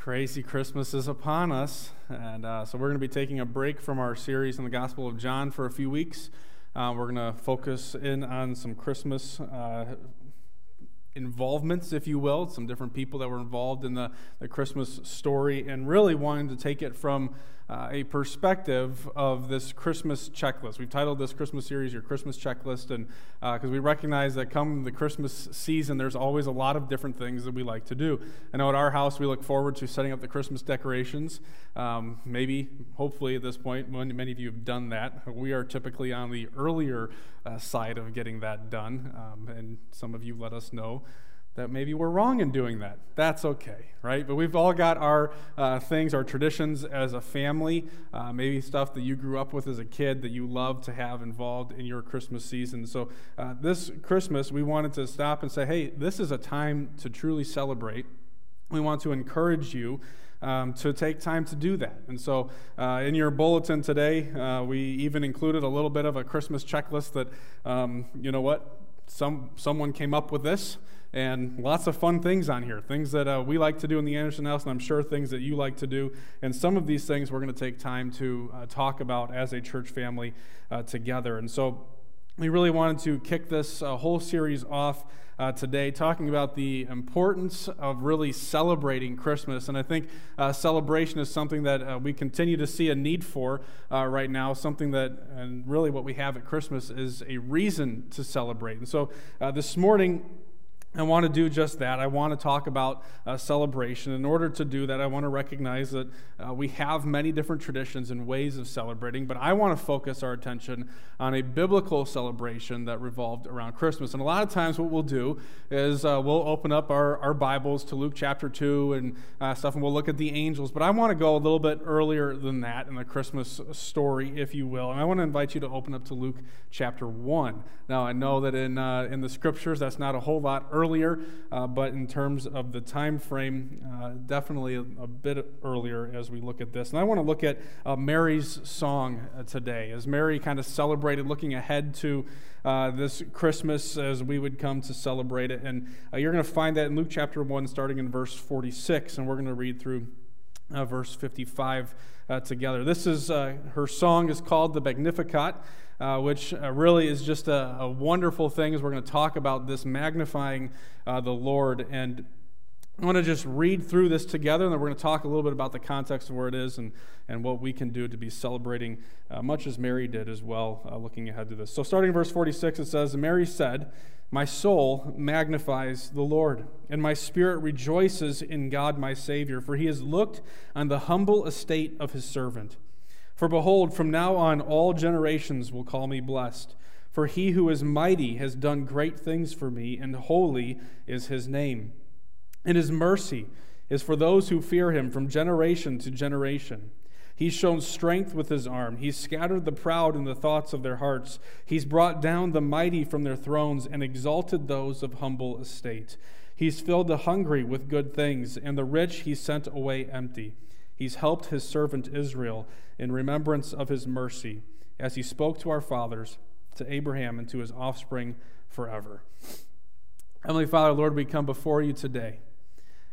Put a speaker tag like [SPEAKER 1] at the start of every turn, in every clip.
[SPEAKER 1] Crazy Christmas is upon us. And uh, so we're going to be taking a break from our series in the Gospel of John for a few weeks. Uh, we're going to focus in on some Christmas uh, involvements, if you will, some different people that were involved in the, the Christmas story, and really wanting to take it from uh, a perspective of this Christmas checklist. We've titled this Christmas series Your Christmas Checklist, and because uh, we recognize that come the Christmas season, there's always a lot of different things that we like to do. I know at our house, we look forward to setting up the Christmas decorations. Um, maybe, hopefully, at this point, many of you have done that, we are typically on the earlier uh, side of getting that done, um, and some of you let us know that maybe we're wrong in doing that. That's okay, right? But we've all got our uh, things, our traditions as a family, uh, maybe stuff that you grew up with as a kid that you love to have involved in your Christmas season. So uh, this Christmas, we wanted to stop and say, hey, this is a time to truly celebrate. We want to encourage you. Um, to take time to do that. And so, uh, in your bulletin today, uh, we even included a little bit of a Christmas checklist that, um, you know what, some, someone came up with this and lots of fun things on here things that uh, we like to do in the anderson house and i'm sure things that you like to do and some of these things we're going to take time to uh, talk about as a church family uh, together and so we really wanted to kick this uh, whole series off uh, today, talking about the importance of really celebrating Christmas. And I think uh, celebration is something that uh, we continue to see a need for uh, right now, something that, and really what we have at Christmas is a reason to celebrate. And so uh, this morning, I want to do just that. I want to talk about uh, celebration. In order to do that, I want to recognize that uh, we have many different traditions and ways of celebrating, but I want to focus our attention on a biblical celebration that revolved around Christmas. And a lot of times, what we'll do is uh, we'll open up our, our Bibles to Luke chapter 2 and uh, stuff, and we'll look at the angels. But I want to go a little bit earlier than that in the Christmas story, if you will. And I want to invite you to open up to Luke chapter 1. Now, I know that in, uh, in the scriptures, that's not a whole lot earlier earlier, uh, but in terms of the time frame, uh, definitely a, a, bit earlier as we look at this. And I want to look at uh, Mary's song uh, today, as Mary kind of celebrated, looking ahead to uh, this Christmas as we would come to celebrate it. And uh, you're going to find that in Luke chapter 1, starting in verse 46, and we're going to read through verse 55 together. This is her song is called the Magnificat uh, which uh, really is just a, a, wonderful thing as we're going to talk about this magnifying uh, the Lord. And I want to just read through this together, and then we're going to talk a little bit about the context of where it is and, and what we can do to be celebrating, uh, much as Mary did as well, uh, looking ahead to this. So, starting in verse 46, it says, Mary said, My soul magnifies the Lord, and my spirit rejoices in God my Savior, for he has looked on the humble estate of his servant. For behold, from now on all generations will call me blessed. For he who is mighty has done great things for me, and holy is his name. And his mercy is for those who fear him from generation to generation. He's shown strength with his arm. He's scattered the proud in the thoughts of their hearts. He's brought down the mighty from their thrones and exalted those of humble estate. He's filled the hungry with good things, and the rich he sent away empty. He's helped his servant Israel in remembrance of his mercy, as he spoke to our fathers, to Abraham, and to his offspring forever. Heavenly Father, Lord, we come before you today.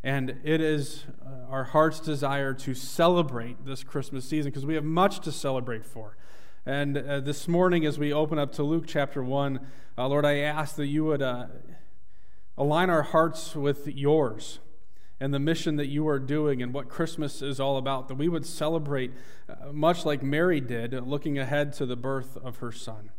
[SPEAKER 1] And it is uh, our heart's desire to celebrate this Christmas season because we have much to celebrate for. And uh, this morning, as we open up to Luke chapter 1, uh, Lord, I ask that you would uh, align our hearts with yours and the mission that you are doing and what Christmas is all about, that we would celebrate uh, much like Mary did, looking ahead to the birth of her son.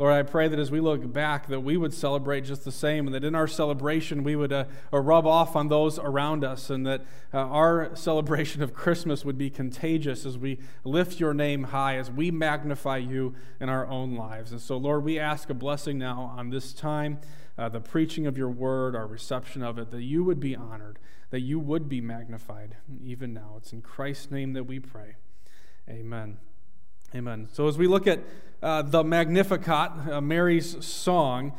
[SPEAKER 1] Lord, I pray that as we look back, that we would celebrate just the same, and that in our celebration we would uh, uh rub off on those around us, and that uh, our celebration of Christmas would be contagious as we lift your name high, as we magnify you in our own lives. And so, Lord, we ask a blessing now on this time, uh, the preaching of your word, our reception of it, that you would be honored that you would be magnified even now. It's in Christ's name that we pray. Amen. Amen. So, as we look at uh, the Magnificat, uh, Mary's song,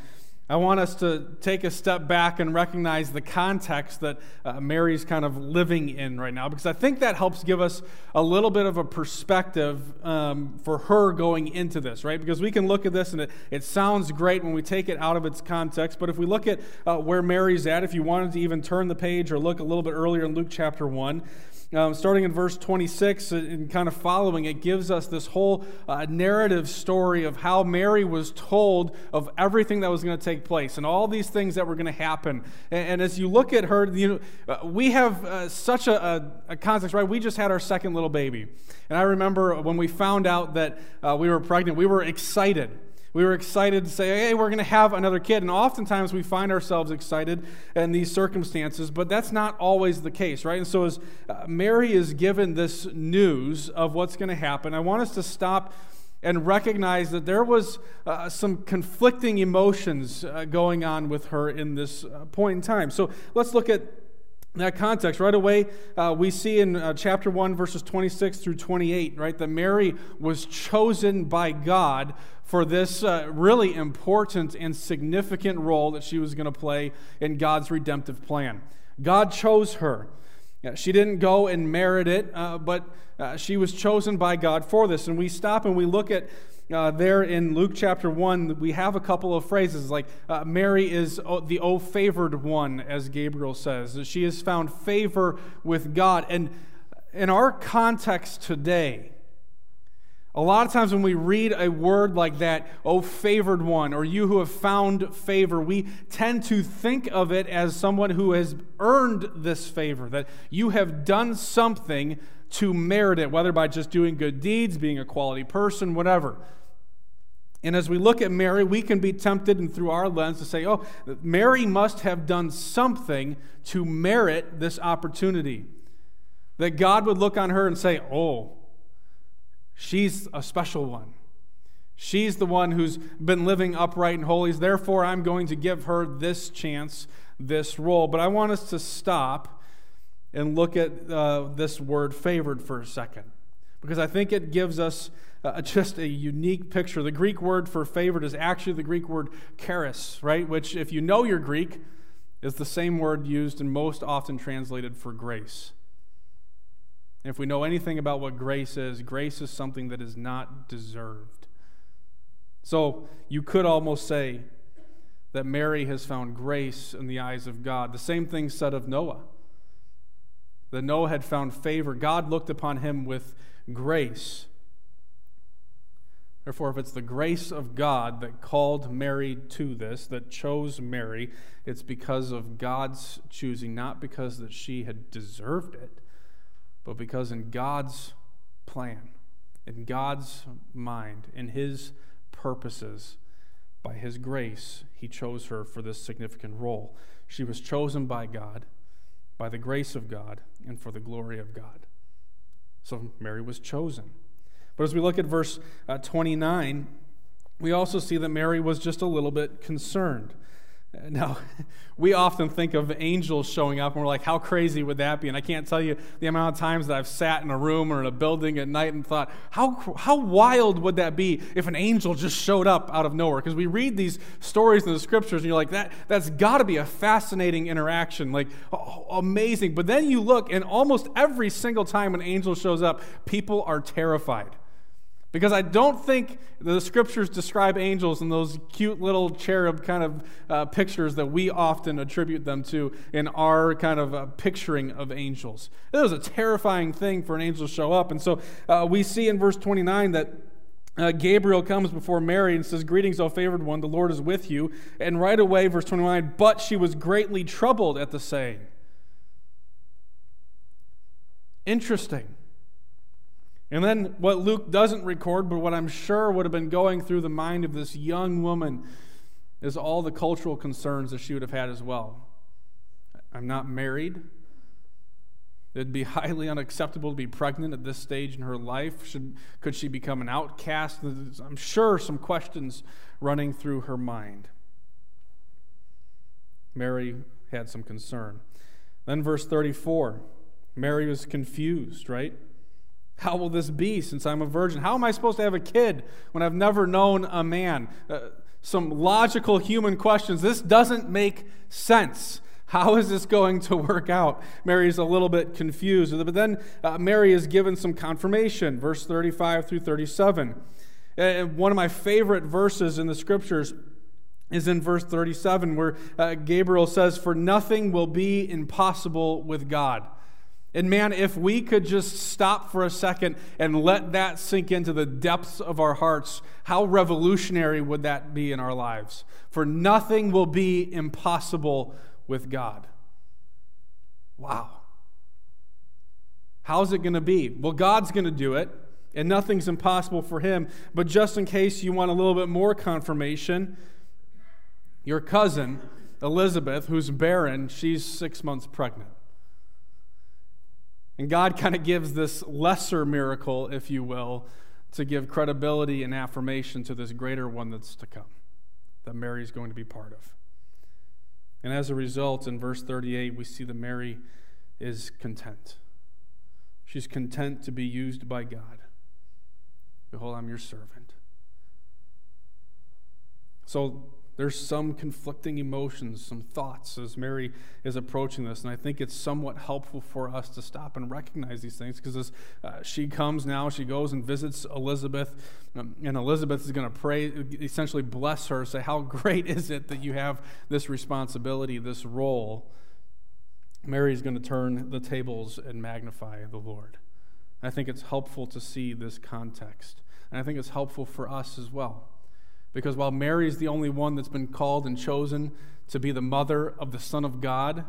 [SPEAKER 1] I want us to take a step back and recognize the context that uh, Mary's kind of living in right now, because I think that helps give us a little bit of a perspective um, for her going into this, right? Because we can look at this and it, it sounds great when we take it out of its context, but if we look at uh, where Mary's at, if you wanted to even turn the page or look a little bit earlier in Luke chapter 1, um, starting in verse 26 and kind of following, it gives us this whole uh, narrative story of how Mary was told of everything that was going to take place and all these things that were going to happen. And, and, as you look at her, you know, uh, we have uh, such a, a, a, context, right? We just had our second little baby. And I remember when we found out that uh, we were pregnant, we were excited. We were excited to say, hey, we're going to have another kid. And oftentimes we find ourselves excited in these circumstances, but that's not always the case, right? And so as uh, Mary is given this news of what's going to happen, I want us to stop and recognize that there was uh, some conflicting emotions uh, going on with her in this uh, point in time. So let's look at that context, right away, uh, we see in uh, chapter 1, verses 26 through 28, right, that Mary was chosen by God for this uh, really important and significant role that she was going to play in God's redemptive plan. God chose her. She didn't go and merit it, uh, but uh, she was chosen by God for this. And we stop and we look at uh, there in Luke chapter 1, we have a couple of phrases like uh, Mary is the O favored one, as Gabriel says. She has found favor with God. And in our context today, a lot of times when we read a word like that, oh, favored one, or you who have found favor, we tend to think of it as someone who has earned this favor, that you have done something to merit it, whether by just doing good deeds, being a quality person, whatever. And as we look at Mary, we can be tempted and through our lens to say, oh, Mary must have done something to merit this opportunity. That God would look on her and say, oh, she's a special one. She's the one who's been living upright and holy. Therefore, I'm going to give her this chance, this role. But I want us to stop and look at uh, this word favored for a second because I think it gives us uh, just a unique picture. The Greek word for favored is actually the Greek word charis, right? Which, if you know your Greek, is the same word used and most often translated for grace. And if we know anything about what grace is, grace is something that is not deserved. So you could almost say that Mary has found grace in the eyes of God. The same thing said of Noah. That Noah had found favor. God looked upon him with grace. Therefore, if it's the grace of God that called Mary to this, that chose Mary, it's because of God's choosing, not because that she had deserved it, but because in God's plan, in God's mind, in His purposes, by His grace, He chose her for this significant role. She was chosen by God, by the grace of God, and for the glory of God. So Mary was chosen. But as we look at verse uh, 29, we also see that Mary was just a little bit concerned. Now, we often think of angels showing up and we're like, how crazy would that be? And I can't tell you the amount of times that I've sat in a room or in a building at night and thought, how, how wild would that be if an angel just showed up out of nowhere? Because we read these stories in the scriptures and you're like, that, that's got to be a fascinating interaction, like oh, amazing. But then you look, and almost every single time an angel shows up, people are terrified. Because I don't think the scriptures describe angels in those cute little cherub kind of uh, pictures that we often attribute them to in our kind of uh, picturing of angels. It was a terrifying thing for an angel to show up. And so uh, we see in verse 29 that uh, Gabriel comes before Mary and says, Greetings, O favored one, the Lord is with you. And right away, verse 29, but she was greatly troubled at the saying. Interesting. And then what Luke doesn't record, but what I'm sure would have been going through the mind of this young woman, is all the cultural concerns that she would have had as well. I'm not married. It'd be highly unacceptable to be pregnant at this stage in her life. Should, could she become an outcast? I'm sure some questions running through her mind. Mary had some concern. Then, verse 34 Mary was confused, right? How will this be since I'm a virgin? How am I supposed to have a kid when I've never known a man? Uh, some logical human questions. This doesn't make sense. How is this going to work out? Mary is a little bit confused. But then uh, Mary is given some confirmation, verse 35 through 37. And one of my favorite verses in the scriptures is in verse 37, where uh, Gabriel says, For nothing will be impossible with God. And man, if we could just stop for a second and let that sink into the depths of our hearts, how revolutionary would that be in our lives? For nothing will be impossible with God. Wow. How's it going to be? Well, God's going to do it, and nothing's impossible for Him. But just in case you want a little bit more confirmation, your cousin, Elizabeth, who's barren, she's six months pregnant. And God kind of gives this lesser miracle, if you will, to give credibility and affirmation to this greater one that's to come, that Mary is going to be part of. And as a result, in verse 38, we see that Mary is content. She's content to be used by God. Behold, I'm your servant. So there's some conflicting emotions, some thoughts as Mary is approaching this. And I think it's somewhat helpful for us to stop and recognize these things because as uh, she comes now, she goes and visits Elizabeth, um, and Elizabeth is going to pray, essentially bless her, say, How great is it that you have this responsibility, this role? Mary's going to turn the tables and magnify the Lord. I think it's helpful to see this context. And I think it's helpful for us as well. Because while Mary is the only one that's been called and chosen to be the mother of the Son of God,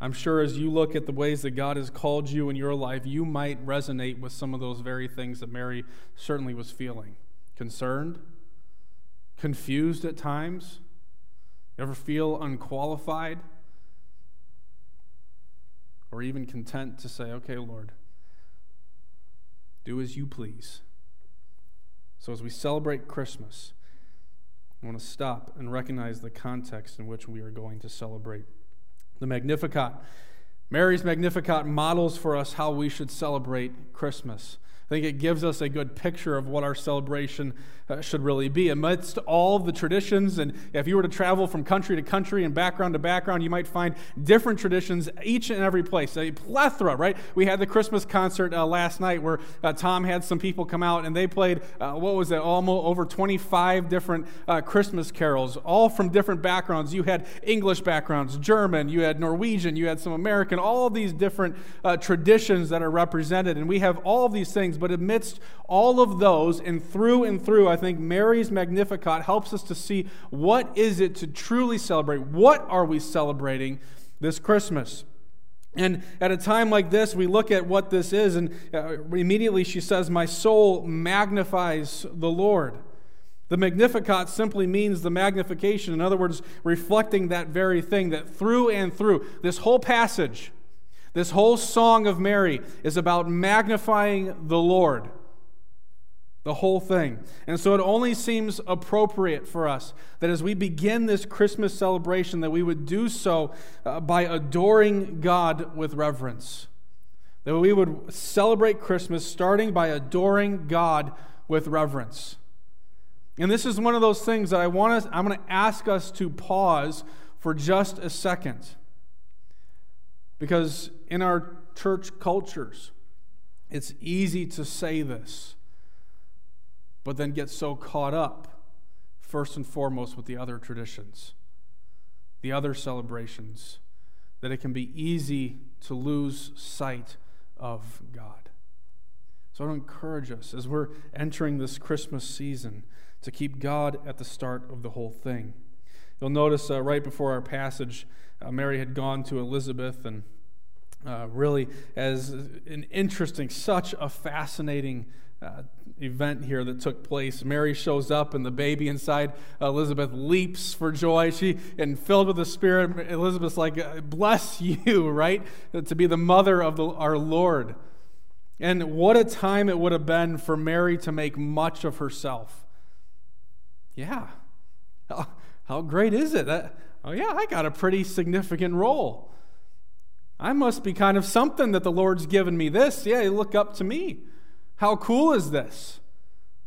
[SPEAKER 1] I'm sure as you look at the ways that God has called you in your life, you might resonate with some of those very things that Mary certainly was feeling concerned, confused at times. Ever feel unqualified? Or even content to say, okay, Lord, do as you please. So as we celebrate Christmas, I want to stop and recognize the context in which we are going to celebrate the Magnificat. Mary's Magnificat models for us how we should celebrate Christmas. I think it gives us a good picture of what our celebration uh, should really be. Amidst all the traditions, and if you were to travel from country to country and background to background, you might find different traditions each and every place. A plethora, right? We had the Christmas concert uh, last night where uh, Tom had some people come out and they played, uh, what was it, almost over 25 different uh, Christmas carols, all from different backgrounds. You had English backgrounds, German, you had Norwegian, you had some American, all these different traditions that are represented. And we have all these things but amidst all of those, and through and through, I think Mary's Magnificat helps us to see what is it to truly celebrate? What are we celebrating this Christmas? And at a time like this, we look at what this is, and uh, immediately she says, My soul magnifies the Lord. The Magnificat simply means the magnification. In other words, reflecting that very thing that through and through, this whole passage, this whole song of Mary is about magnifying the Lord. The whole thing. And so it only seems appropriate for us that as we begin this Christmas celebration that we would do so uh, by adoring God with reverence. That we would celebrate Christmas starting by adoring God with reverence. And this is one of those things that I want us I'm going to ask us to pause for just a second. Because in our church cultures, it's easy to say this, but then get so caught up, first and foremost, with the other traditions, the other celebrations, that it can be easy to lose sight of God. So I to encourage us as we're entering this Christmas season to keep God at the start of the whole thing. You'll notice uh, right before our passage, uh, Mary had gone to Elizabeth and uh, really as an interesting, such a fascinating uh, event here that took place. Mary shows up, and the baby inside Elizabeth leaps for joy. She and filled with the Spirit. Elizabeth's like, uh, "Bless you!" Right to be the mother of the, our Lord. And what a time it would have been for Mary to make much of herself. Yeah, how, how great is it? That, oh yeah, I got a pretty significant role. I must be kind of something that the Lord's given me this. Yeah, look up to me. How cool is this?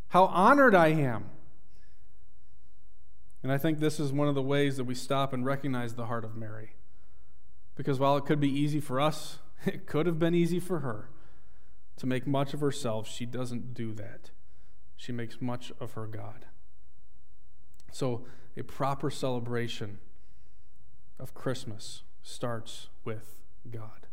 [SPEAKER 1] How honored I am. And I think this is one of the ways that we stop and recognize the heart of Mary. Because while it could be easy for us, it could have been easy for her to make much of herself. She doesn't do that, she makes much of her God. So, a proper celebration of Christmas starts with God.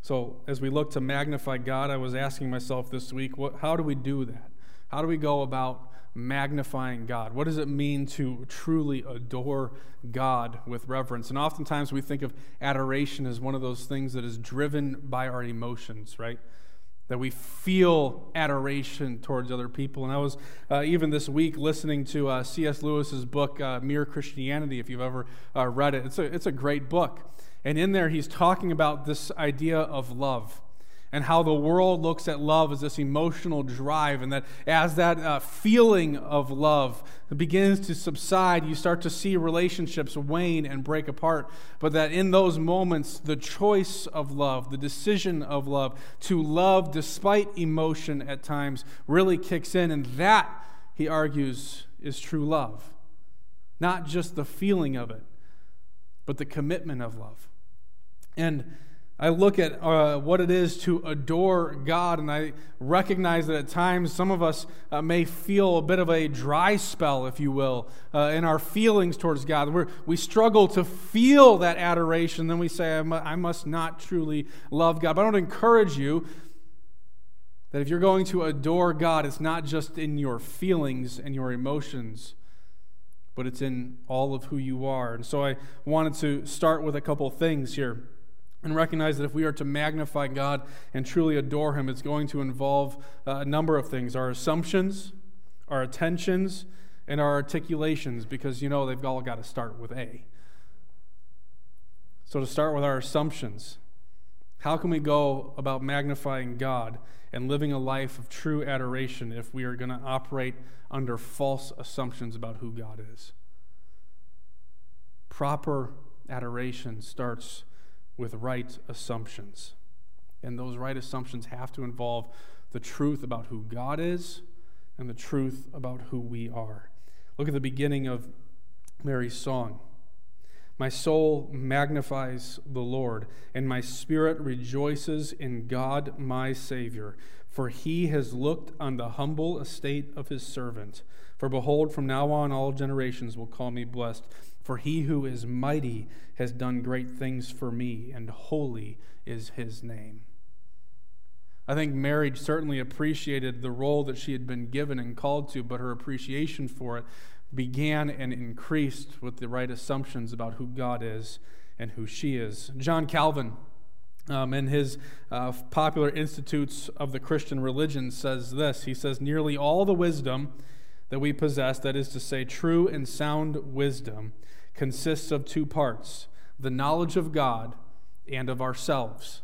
[SPEAKER 1] So, as we look to magnify God, I was asking myself this week, what, how do we do that? How do we go about magnifying God? What does it mean to truly adore God with reverence? And oftentimes we think of adoration as one of those things that is driven by our emotions, right? That we feel adoration towards other people. And I was uh, even this week listening to uh, C.S. Lewis's book, uh, Mere Christianity, if you've ever uh, read it. It's a, it's a great book. And in there, he's talking about this idea of love and how the world looks at love as this emotional drive, and that as that uh, feeling of love begins to subside, you start to see relationships wane and break apart. But that in those moments, the choice of love, the decision of love, to love despite emotion at times, really kicks in. And that, he argues, is true love. Not just the feeling of it, but the commitment of love. And I look at uh, what it is to adore God, and I recognize that at times some of us uh, may feel a bit of a dry spell, if you will, uh, in our feelings towards God. We're, we struggle to feel that adoration, then we say, I must not truly love God. But I want to encourage you that if you're going to adore God, it's not just in your feelings and your emotions, but it's in all of who you are. And so I wanted to start with a couple things here and recognize that if we are to magnify God and truly adore Him, it's going to involve uh, a number of things our assumptions, our attentions, and our articulations, because you know they've all got to start with A. So, to start with our assumptions, how can we go about magnifying God and living a life of true adoration if we are going to operate under false assumptions about who God is? Proper adoration starts with right assumptions. And those right assumptions have to involve the truth about who God is and the truth about who we are. Look at the beginning of Mary's song. My soul magnifies the Lord, and my spirit rejoices in God my Savior, for he has looked on the humble estate of his servant. For behold, from now on all generations will call me blessed. For he who is mighty has done great things for me, and holy is his name. I think Mary certainly appreciated the role that she had been given and called to, but her appreciation for it began and increased with the right assumptions about who God is and who she is. John Calvin, um, in his uh, popular institutes of the Christian religion, says this He says, Nearly all the wisdom that we possess, that is to say, true and sound wisdom, consists of two parts the knowledge of God and of ourselves.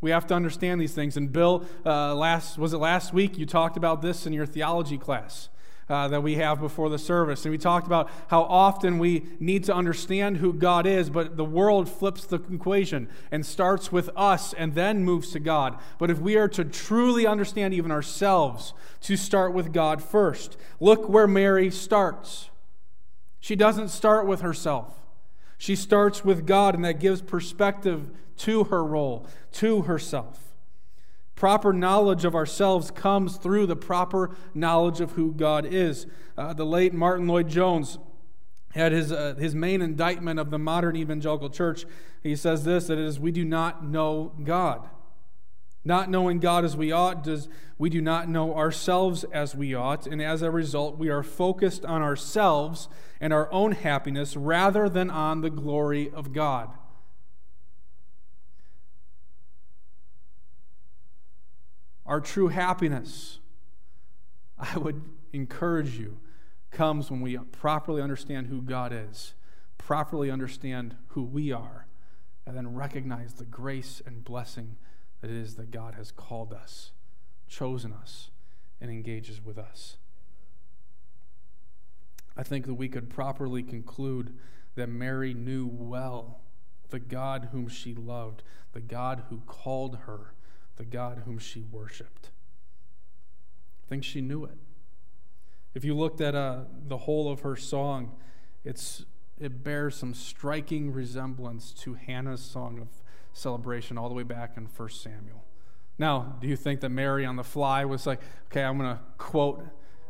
[SPEAKER 1] We have to understand these things. And Bill, uh, last was it last week? You talked about this in your theology class uh, that we have before the service, and we talked about how often we need to understand who God is, but the world flips the equation and starts with us and then moves to God. But if we are to truly understand even ourselves, to start with God first, look where Mary starts. She doesn't start with herself. She starts with God, and that gives perspective to her role, to herself. Proper knowledge of ourselves comes through the proper knowledge of who God is. Uh, the late Martyn Lloyd-Jones had his, uh, his main indictment of the modern evangelical church. He says this that is, we do not know God. Not knowing God as we ought, does we do not know ourselves as we ought, and as a result, we are focused on ourselves and our own happiness rather than on the glory of God. Our true happiness, I would encourage you, comes when we properly understand who God is, properly understand who we are, and then recognize the grace and blessing that it is that God has called us, chosen us, and engages with us. I think that we could properly conclude that Mary knew well the God whom she loved, the God who called her, the God whom she worshiped. I think she knew it. If you looked at uh, the whole of her song, it's, it bears some striking resemblance to Hannah's song of celebration all the way back in 1 Samuel. Now, do you think that Mary on the fly was like, okay, I'm going to quote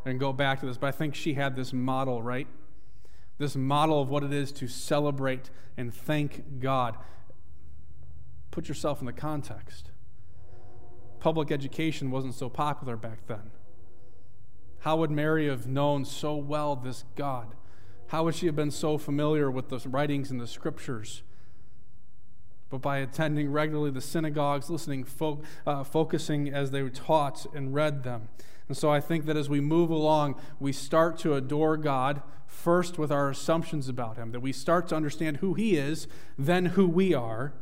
[SPEAKER 1] and go back to this, but I think she had this model, right? This model of what it is to celebrate and thank God. Put yourself in the context. Public education wasn't so popular back then. How would Mary have known so well this God? How would she have been so familiar with the writings in the scriptures? But by attending regularly the synagogues, listening, uh, focusing as they were taught and read them. And so I think that as we move along, we start to adore God first with our assumptions about Him, that we start to understand who He is, then who we are,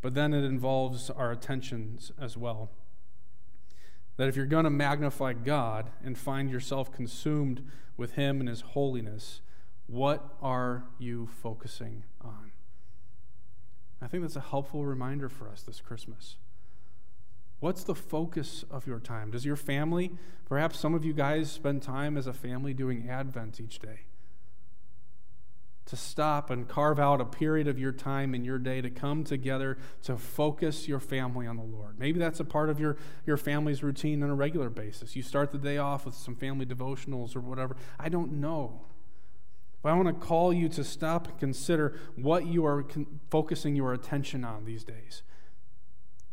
[SPEAKER 1] but then it involves our attentions as well. That if you're going to magnify God and find yourself consumed with Him and His holiness, what are you focusing on? I think that's a helpful reminder for us this Christmas. What's the focus of your time? Does your family, perhaps some of you guys spend time as a family doing Advent each day? To stop and carve out a period of your time in your day to come together to focus your family on the Lord. Maybe that's a part of your, your family's routine on a regular basis. You start the day off with some family devotionals or whatever. I don't know. But I want to call you to stop and consider what you are con- focusing your attention on these days.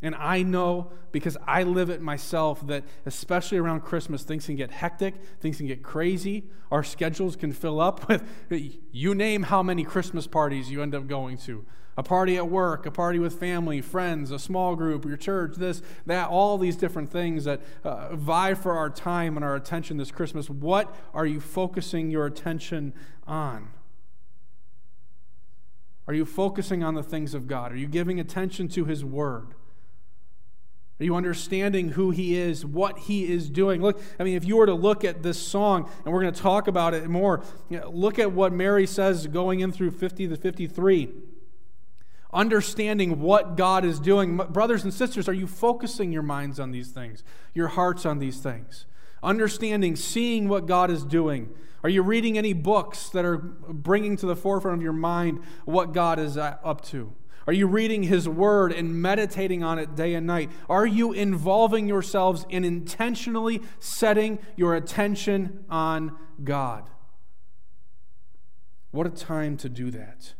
[SPEAKER 1] And I know because I live it myself that, especially around Christmas, things can get hectic, things can get crazy. Our schedules can fill up with you name how many Christmas parties you end up going to a party at work, a party with family, friends, a small group, your church, this, that, all these different things that uh, vie for our time and our attention this Christmas. What are you focusing your attention on? Are you focusing on the things of God? Are you giving attention to His Word? Are you understanding who he is, what he is doing? Look, I mean, if you were to look at this song, and we're going to talk about it more, look at what Mary says going in through 50 to 53. Understanding what God is doing. Brothers and sisters, are you focusing your minds on these things, your hearts on these things? Understanding, seeing what God is doing. Are you reading any books that are bringing to the forefront of your mind what God is uh, up to? Are you reading His Word and meditating on it day and night? Are you involving yourselves in intentionally setting your attention on God? What a time to do that.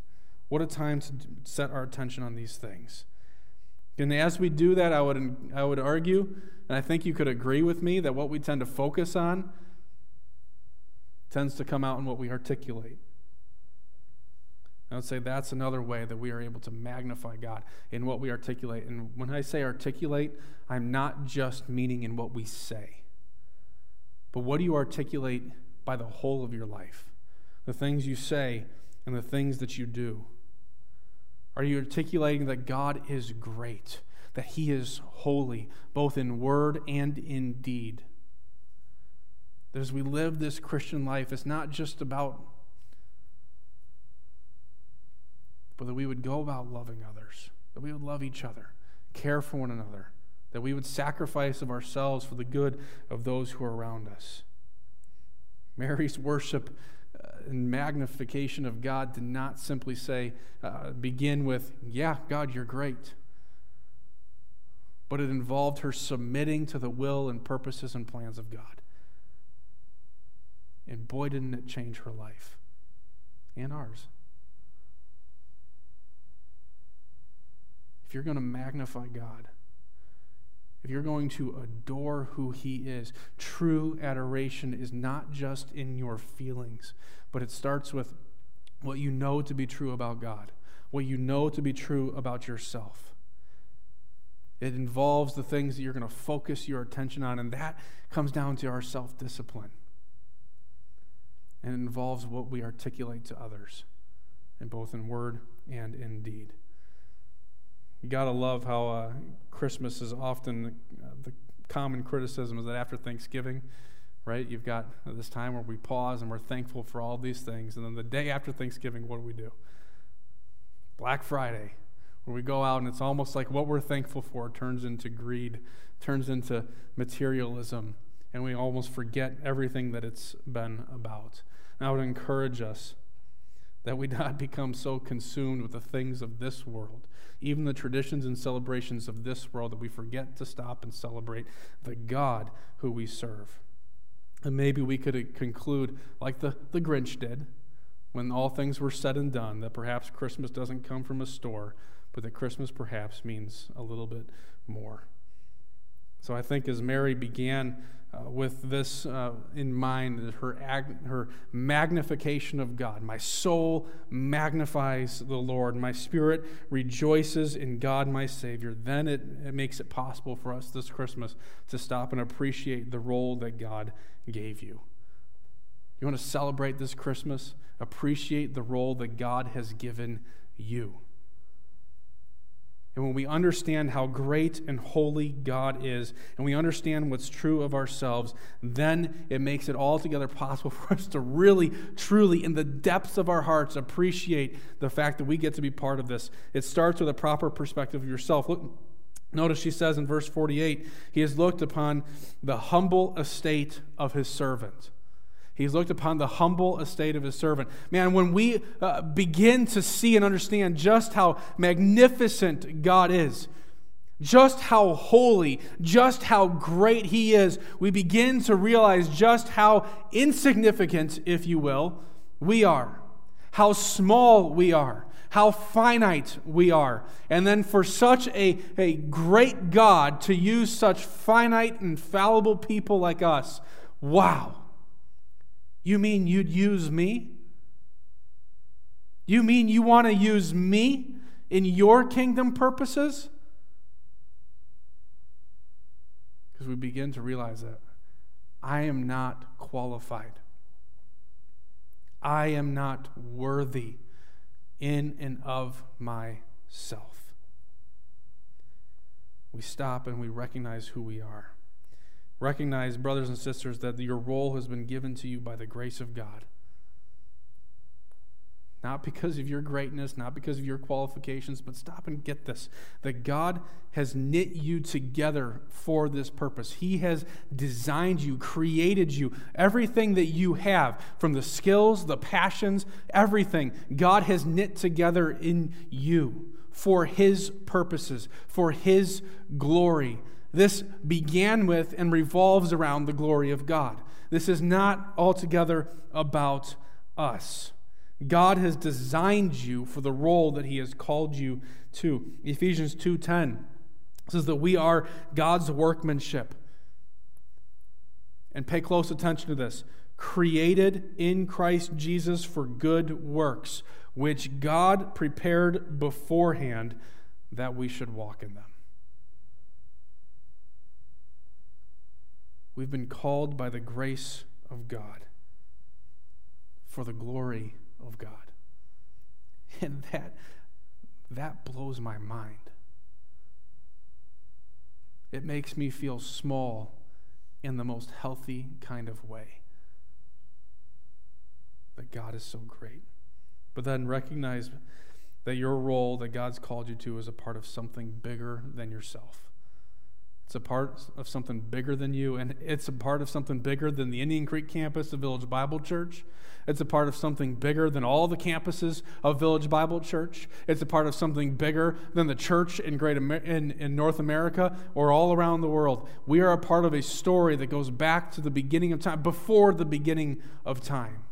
[SPEAKER 1] What a time to set our attention on these things. And as we do that, I would, I would argue, and I think you could agree with me, that what we tend to focus on tends to come out in what we articulate. I would say that's another way that we are able to magnify God in what we articulate. And when I say articulate, I'm not just meaning in what we say, but what do you articulate by the whole of your life? The things you say and the things that you do. Are you articulating that God is great, that He is holy, both in word and in deed? That as we live this Christian life, it's not just about but that we would go about loving others, that we would love each other, care for one another, that we would sacrifice of ourselves for the good of those who are around us. Mary's worship uh, and magnification of God did not simply say, uh, begin with, Yeah, God, you're great. But it involved her submitting to the will and purposes and plans of God. And boy, didn't it change her life and ours. If you're going to magnify God, if you're going to adore who He is, true adoration is not just in your feelings, but it starts with what you know to be true about God, what you know to be true about yourself. It involves the things that you're going to focus your attention on, and that comes down to our self discipline. And it involves what we articulate to others, and both in word and in deed. You got to love how uh, Christmas is often uh, the common criticism is that after Thanksgiving, right, you've got this time where we pause and we're thankful for all these things. And then the day after Thanksgiving, what do we do? Black Friday, where we go out and it's almost like what we're thankful for turns into greed, turns into materialism, and we almost forget everything that it's been about. And I would encourage us that we not become so consumed with the things of this world, even the traditions and celebrations of this world, that we forget to stop and celebrate the God who we serve. And maybe we could uh, conclude, like the, the Grinch did, when all things were said and done, that perhaps Christmas doesn't come from a store, but that Christmas perhaps means a little bit more. So I think as Mary began uh, with this uh, in mind, her, ag- her magnification of God, my soul magnifies the Lord, my spirit rejoices in God, my Savior, then it, it makes it possible for us this Christmas to stop and appreciate the role that God gave you. You want to celebrate this Christmas? Appreciate the role that God has given you. And when we understand how great and holy God is, and we understand what's true of ourselves, then it makes it altogether possible for us to really, truly, in the depths of our hearts, appreciate the fact that we get to be part of this. It starts with a proper perspective of yourself. Look, notice she says in verse 48 He has looked upon the humble estate of his servant. He's looked upon the humble estate of his servant. Man, when we uh, begin to see and understand just how magnificent God is, just how holy, just how great he is, we begin to realize just how insignificant, if you will, we are, how small we are, how finite we are. And then for such a, a great God to use such finite and fallible people like us, wow. You mean you'd use me? You mean you want to use me in your kingdom purposes? Because we begin to realize that I am not qualified. I am not worthy in and of myself. We stop and we recognize who we are. Recognize, brothers and sisters, that your role has been given to you by the grace of God. Not because of your greatness, not because of your qualifications, but stop and get this that God has knit you together for this purpose. He has designed you, created you, everything that you have, from the skills, the passions, everything, God has knit together in you for His purposes, for His glory. This began with and revolves around the glory of God. This is not altogether about us. God has designed you for the role that he has called you to. Ephesians 2:10 says that we are God's workmanship. And pay close attention to this. Created in Christ Jesus for good works, which God prepared beforehand that we should walk in them. We've been called by the grace of God for the glory of God. And that, that blows my mind. It makes me feel small in the most healthy kind of way. That God is so great. But then recognize that your role that God's called you to is a part of something bigger than yourself. It's a part of something bigger than you, and it's a part of something bigger than the Indian Creek campus of Village Bible Church. It's a part of something bigger than all the campuses of Village Bible Church. It's a part of something bigger than the church in, Great Amer- in, in North America or all around the world. We are a part of a story that goes back to the beginning of time, before the beginning of time.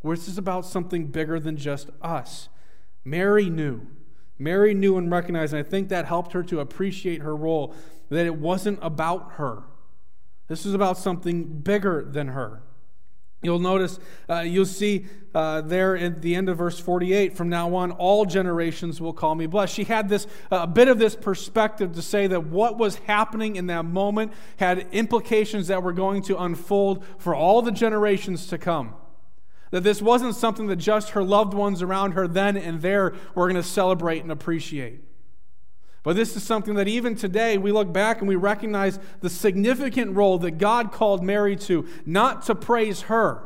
[SPEAKER 1] Where this is about something bigger than just us. Mary knew Mary knew and recognized, and I think that helped her to appreciate her role, that it wasn't about her. This was about something bigger than her. You'll notice, uh, you'll see uh, there at the end of verse 48, from now on, all generations will call me blessed. She had this, a uh, bit of this perspective to say that what was happening in that moment had implications that were going to unfold for all the generations to come. That this wasn't something that just her loved ones around her then and there were going to celebrate and appreciate. But this is something that even today we look back and we recognize the significant role that God called Mary to, not to praise her,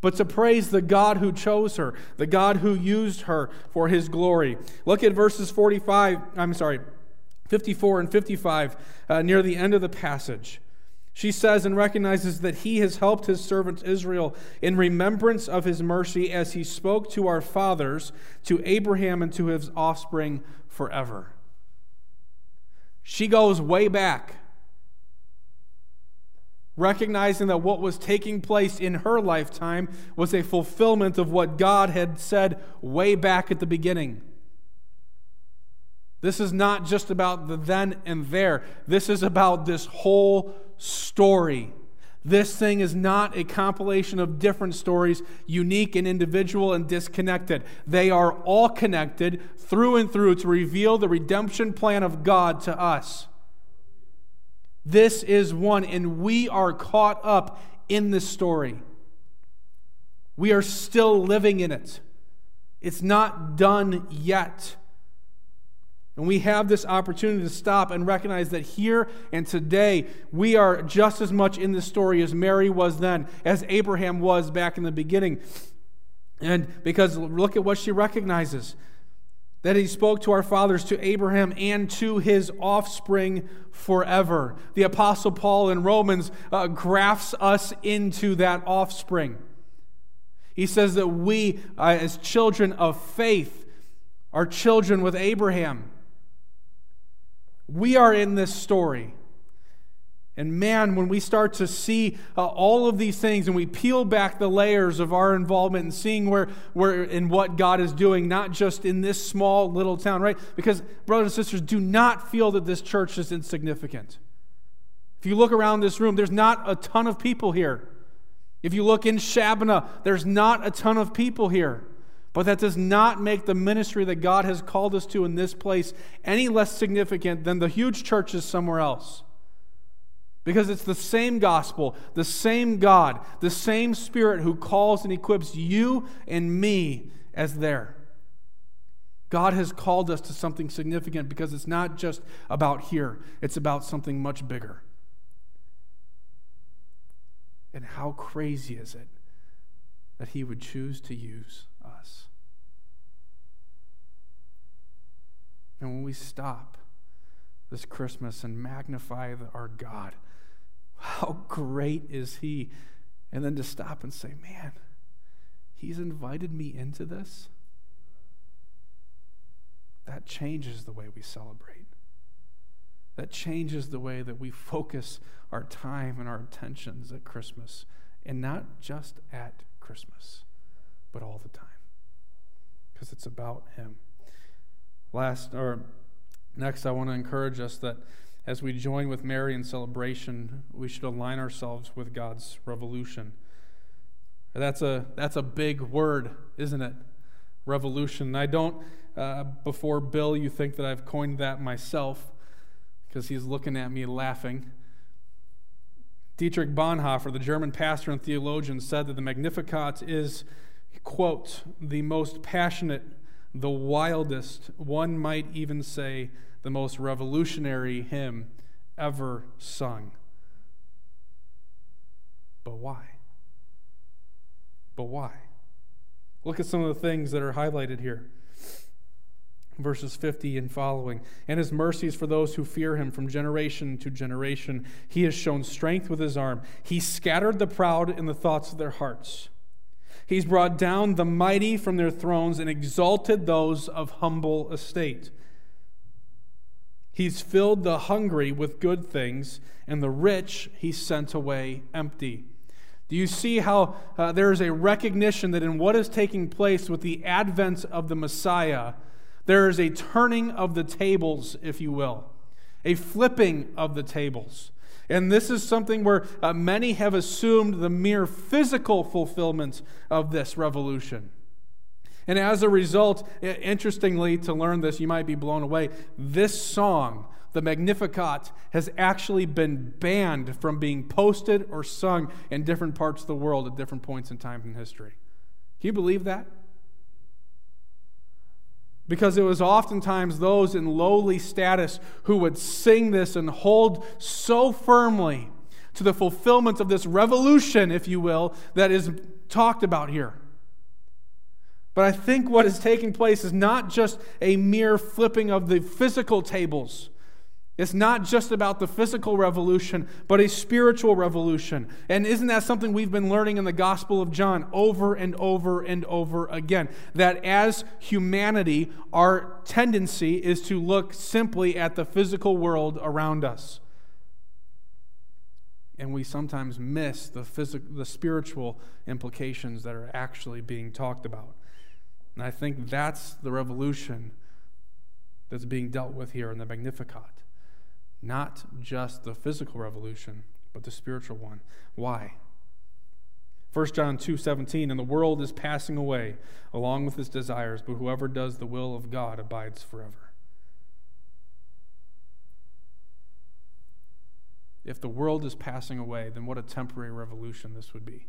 [SPEAKER 1] but to praise the God who chose her, the God who used her for his glory. Look at verses 45, I'm sorry, 54 and 55 uh, near the end of the passage. She says and recognizes that he has helped his servant Israel in remembrance of his mercy as he spoke to our fathers, to Abraham, and to his offspring forever. She goes way back, recognizing that what was taking place in her lifetime was a fulfillment of what God had said way back at the beginning. This is not just about the then and there. This is about this whole story. This thing is not a compilation of different stories, unique and individual and disconnected. They are all connected through and through to reveal the redemption plan of God to us. This is one, and we are caught up in this story. We are still living in it. It's not done yet. And we have this opportunity to stop and recognize that here and today, we are just as much in the story as Mary was then, as Abraham was back in the beginning. And because look at what she recognizes that he spoke to our fathers, to Abraham, and to his offspring forever. The Apostle Paul in Romans uh, grafts us into that offspring. He says that we, uh, as children of faith, are children with Abraham. We are in this story. And man, when we start to see uh, all of these things and we peel back the layers of our involvement and seeing where, where and what God is doing, not just in this small little town, right? Because, brothers and sisters, do not feel that this church is insignificant. If you look around this room, there's not a ton of people here. If you look in Shabbona, there's not a ton of people here. But that does not make the ministry that God has called us to in this place any less significant than the huge churches somewhere else. Because it's the same gospel, the same God, the same Spirit who calls and equips you and me as there. God has called us to something significant because it's not just about here, it's about something much bigger. And how crazy is it that He would choose to use us. And when we stop this Christmas and magnify our God, how great is He? And then to stop and say, man, He's invited me into this. That changes the way we celebrate. That changes the way that we focus our time and our attentions at Christmas, and not just at Christmas but all the time because it's about Him. Last, or next, I want to encourage us that as we join with Mary in celebration, we should align ourselves with God's revolution. That's a, that's a big word, isn't it? Revolution. I don't, uh, before Bill, you think that I've coined that myself because he's looking at me laughing. Dietrich Bonhoeffer, the German pastor and theologian, said that the Magnificat is quote, the most passionate, the wildest, one might even say the most revolutionary hymn ever sung. But why? But why? Look at some of the things that are highlighted here. Verses 50 and following. And his mercies for those who fear him from generation to generation. He has shown strength with his arm. He scattered the proud in the thoughts of their hearts. He's brought down the mighty from their thrones and exalted those of humble estate. He's filled the hungry with good things, and the rich he sent away empty. Do you see how uh, there is a recognition that in what is taking place with the advent of the Messiah, there is a turning of the tables, if you will, a flipping of the tables. And this is something where uh, many have assumed the mere physical fulfillment of this revolution. And as a result, interestingly, to learn this, you might be blown away. This song, the Magnificat, has actually been banned from being posted or sung in different parts of the world at different points in time in history. Can you believe that? Because it was oftentimes those in lowly status who would sing this and hold so firmly to the fulfillment of this revolution, if you will, that is talked about here. But I think what is taking place is not just a mere flipping of the physical tables, It's not just about the physical revolution, but a spiritual revolution. And isn't that something we've been learning in the Gospel of John over and over and over again? That as humanity, our tendency is to look simply at the physical world around us. And we sometimes miss the, physical, the spiritual implications that are actually being talked about. And I think that's the revolution that's being dealt with here in the Magnificat not just the physical revolution, but the spiritual one. Why? 1 John 2 17, and the world is passing away along with its desires, but whoever does the will of God abides forever. If the world is passing away, then what a temporary revolution this would be.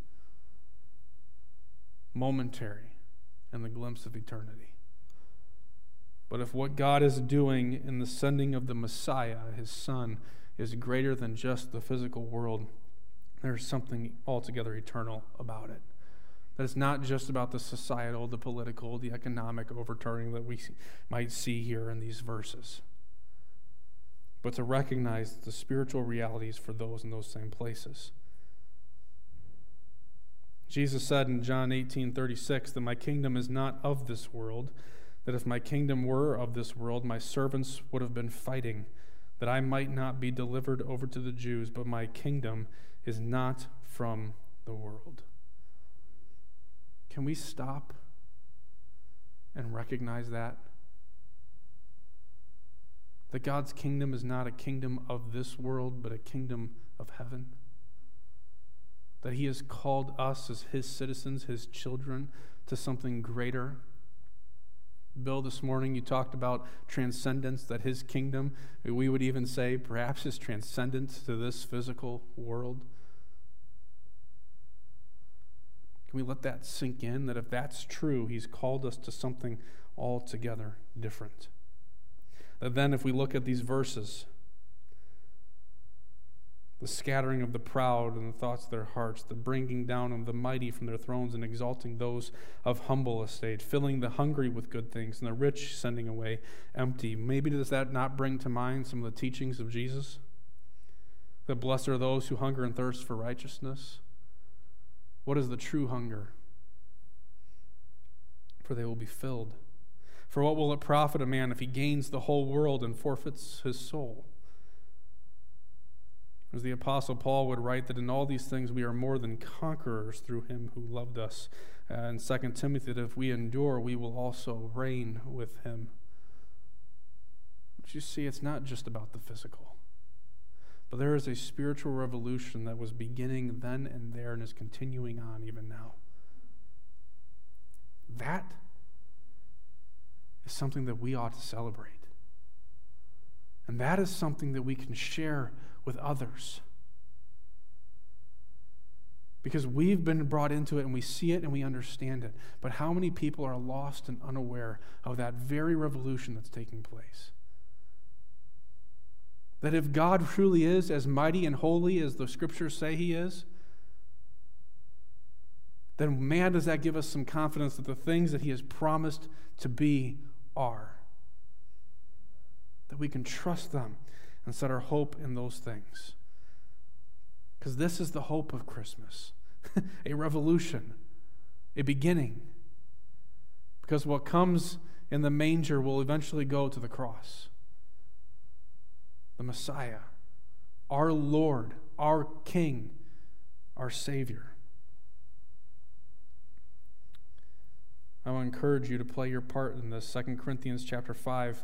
[SPEAKER 1] Momentary and the glimpse of eternity. But if what God is doing in the sending of the Messiah, his Son, is greater than just the physical world, there's something altogether eternal about it. That it's not just about the societal, the political, the economic overturning that we might see here in these verses, but to recognize the spiritual realities for those in those same places. Jesus said in John 18 36 that my kingdom is not of this world that if my kingdom were of this world, my servants would have been fighting, that I might not be delivered over to the Jews, but my kingdom is not from the world. Can we stop and recognize that? That God's kingdom is not a kingdom of this world, but a kingdom of heaven. That He has called us as His citizens, His children, to something greater Bill, this morning you talked about transcendence, that his kingdom, we would even say, perhaps is transcendent to this physical world. Can we let that sink in? That if that's true, he's called us to something altogether different. That then, if we look at these verses, the scattering of the proud and the thoughts of their hearts, the bringing down of the mighty from their thrones and exalting those of humble estate, filling the hungry with good things and the rich sending away empty. Maybe does that not bring to mind some of the teachings of Jesus? That blessed are those who hunger and thirst for righteousness. What is the true hunger? For they will be filled. For what will it profit a man if he gains the whole world and forfeits his soul? As the Apostle Paul would write, that in all these things we are more than conquerors through him who loved us. Uh, in 2 Timothy, that if we endure, we will also reign with him. But you see, it's not just about the physical. But there is a spiritual revolution that was beginning then and there and is continuing on even now. That is something that we ought to celebrate. And that is something that we can share with others. Because we've been brought into it and we see it and we understand it. But how many people are lost and unaware of that very revolution that's taking place? That if God truly is as mighty and holy as the scriptures say he is, then man, does that give us some confidence that the things that he has promised to be are. That we can trust them and set our hope in those things. Because this is the hope of Christmas a revolution, a beginning. Because what comes in the manger will eventually go to the cross. The Messiah, our Lord, our King, our Savior. I will encourage you to play your part in this. 2 Corinthians chapter 5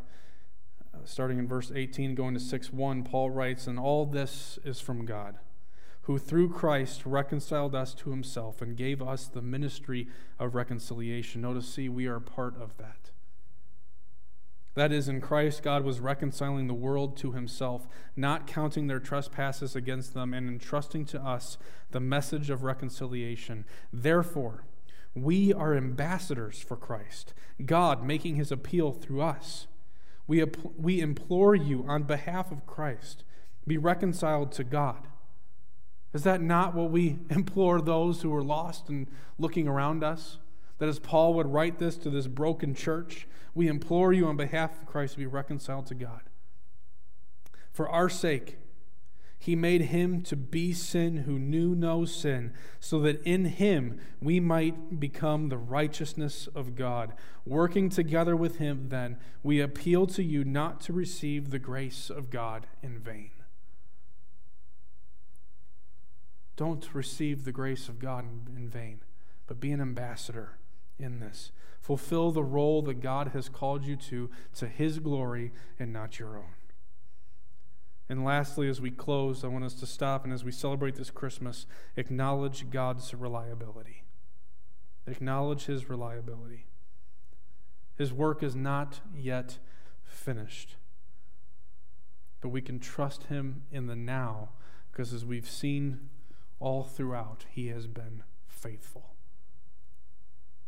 [SPEAKER 1] Uh, starting in verse 18, going to 6 1, Paul writes, And all this is from God, who through Christ reconciled us to himself and gave us the ministry of reconciliation. Notice, see, we are part of that. That is, in Christ, God was reconciling the world to himself, not counting their trespasses against them, and entrusting to us the message of reconciliation. Therefore, we are ambassadors for Christ, God making his appeal through us. We, we implore you on behalf of Christ, be reconciled to God. Is that not what we implore those who are lost and looking around us? That as Paul would write this to this broken church, we implore you on behalf of Christ to be reconciled to God. For our sake, he made him to be sin who knew no sin, so that in him we might become the righteousness of God. Working together with him, then, we appeal to you not to receive the grace of God in vain. Don't receive the grace of God in vain, but be an ambassador in this. Fulfill the role that God has called you to, to his glory and not your own. And lastly, as we close, I want us to stop and as we celebrate this Christmas, acknowledge God's reliability. Acknowledge His reliability. His work is not yet finished. But we can trust Him in the now because as we've seen all throughout, He has been faithful.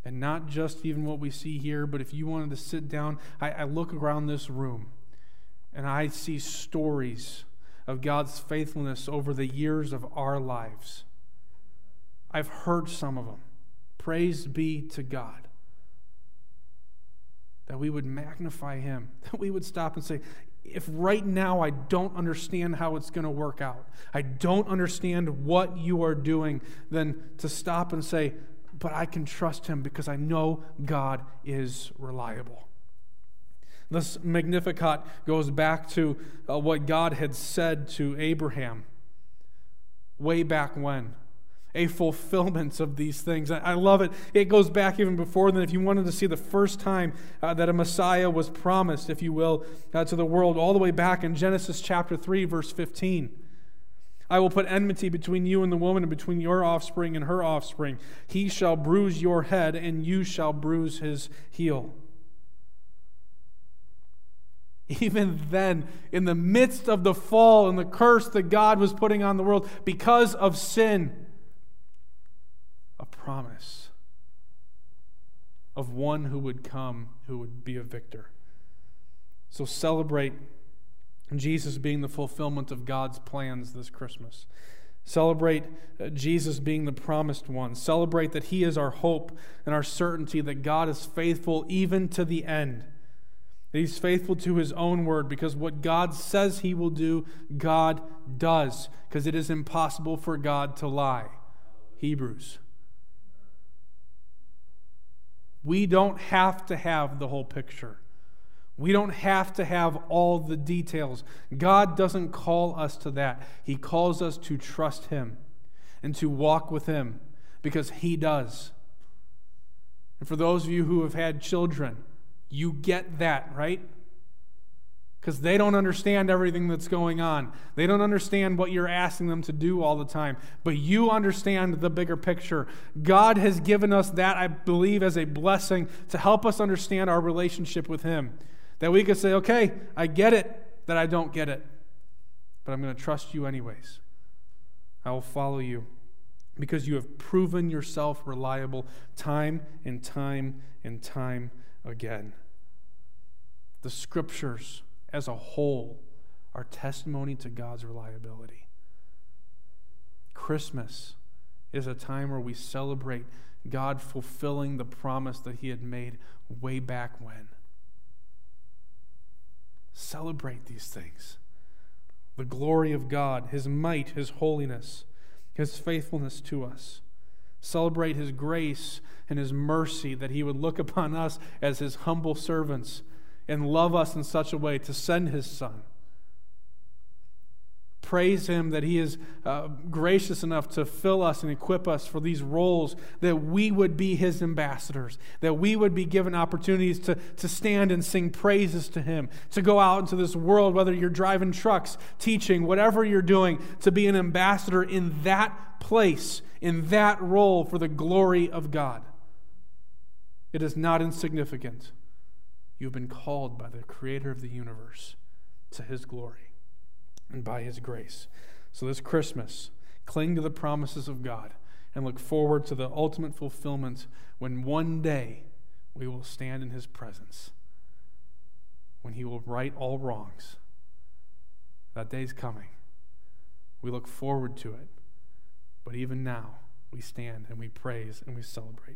[SPEAKER 1] And not just even what we see here, but if you wanted to sit down, I, I look around this room and I see stories of God's faithfulness over the years of our lives. I've heard some of them. Praise be to God. That we would magnify Him, that we would stop and say, if right now I don't understand how it's going to work out, I don't understand what you are doing, then to stop and say, but I can trust Him because I know God is reliable. This Magnificat goes back to uh, what God had said to Abraham way back when. A fulfillment of these things. I love it. It goes back even before then. If you wanted to see the first time uh, that a Messiah was promised, if you will, uh, to the world, all the way back in Genesis chapter 3, verse 15. I will put enmity between you and the woman, and between your offspring and her offspring. He shall bruise your head, and you shall bruise his heel. Even then, in the midst of the fall and the curse that God was putting on the world because of sin, a promise of one who would come who would be a victor. So celebrate Jesus being the fulfillment of God's plans this Christmas. Celebrate uh, Jesus being the promised one. Celebrate that He is our hope and our certainty that God is faithful even to the end that he's faithful to his own word because what God says he will do, God does, because it is impossible for God to lie. Hebrews. We don't have to have the whole picture. We don't have to have all the details. God doesn't call us to that. He calls us to trust Him and to walk with Him because He does. And for those of you who have had children, you get that, right? Because they don't understand everything that's going on. They don't understand what you're asking them to do all the time. But you understand the bigger picture. God has given us that, I believe, as a blessing to help us understand our relationship with Him. That we could say, okay, I get it that I don't get it, but I'm going to trust you anyways. I will follow you because you have proven yourself reliable time and time and time again. The scriptures as a whole are testimony to God's reliability. Christmas is a time where we celebrate God fulfilling the promise that He had made way back when. Celebrate these things the glory of God, His might, His holiness, His faithfulness to us. Celebrate His grace and His mercy that He would look upon us as His humble servants and love us in such a way to send his son. Praise him that he is uh, gracious enough to fill us and equip us for these roles, that we would be his ambassadors, that we would be given opportunities to, to stand and sing praises to him, to go out into this world, whether you're driving trucks, teaching, whatever you're doing, to be an ambassador in that place, in that role for the glory of God. It is not insignificant. You've been called by the Creator of the universe to His glory and by His grace. So, this Christmas, cling to the promises of God and look forward to the ultimate fulfillment when one day we will stand in His presence, when He will right all wrongs. That day's coming. We look forward to it. But even now, we stand and we praise and we celebrate.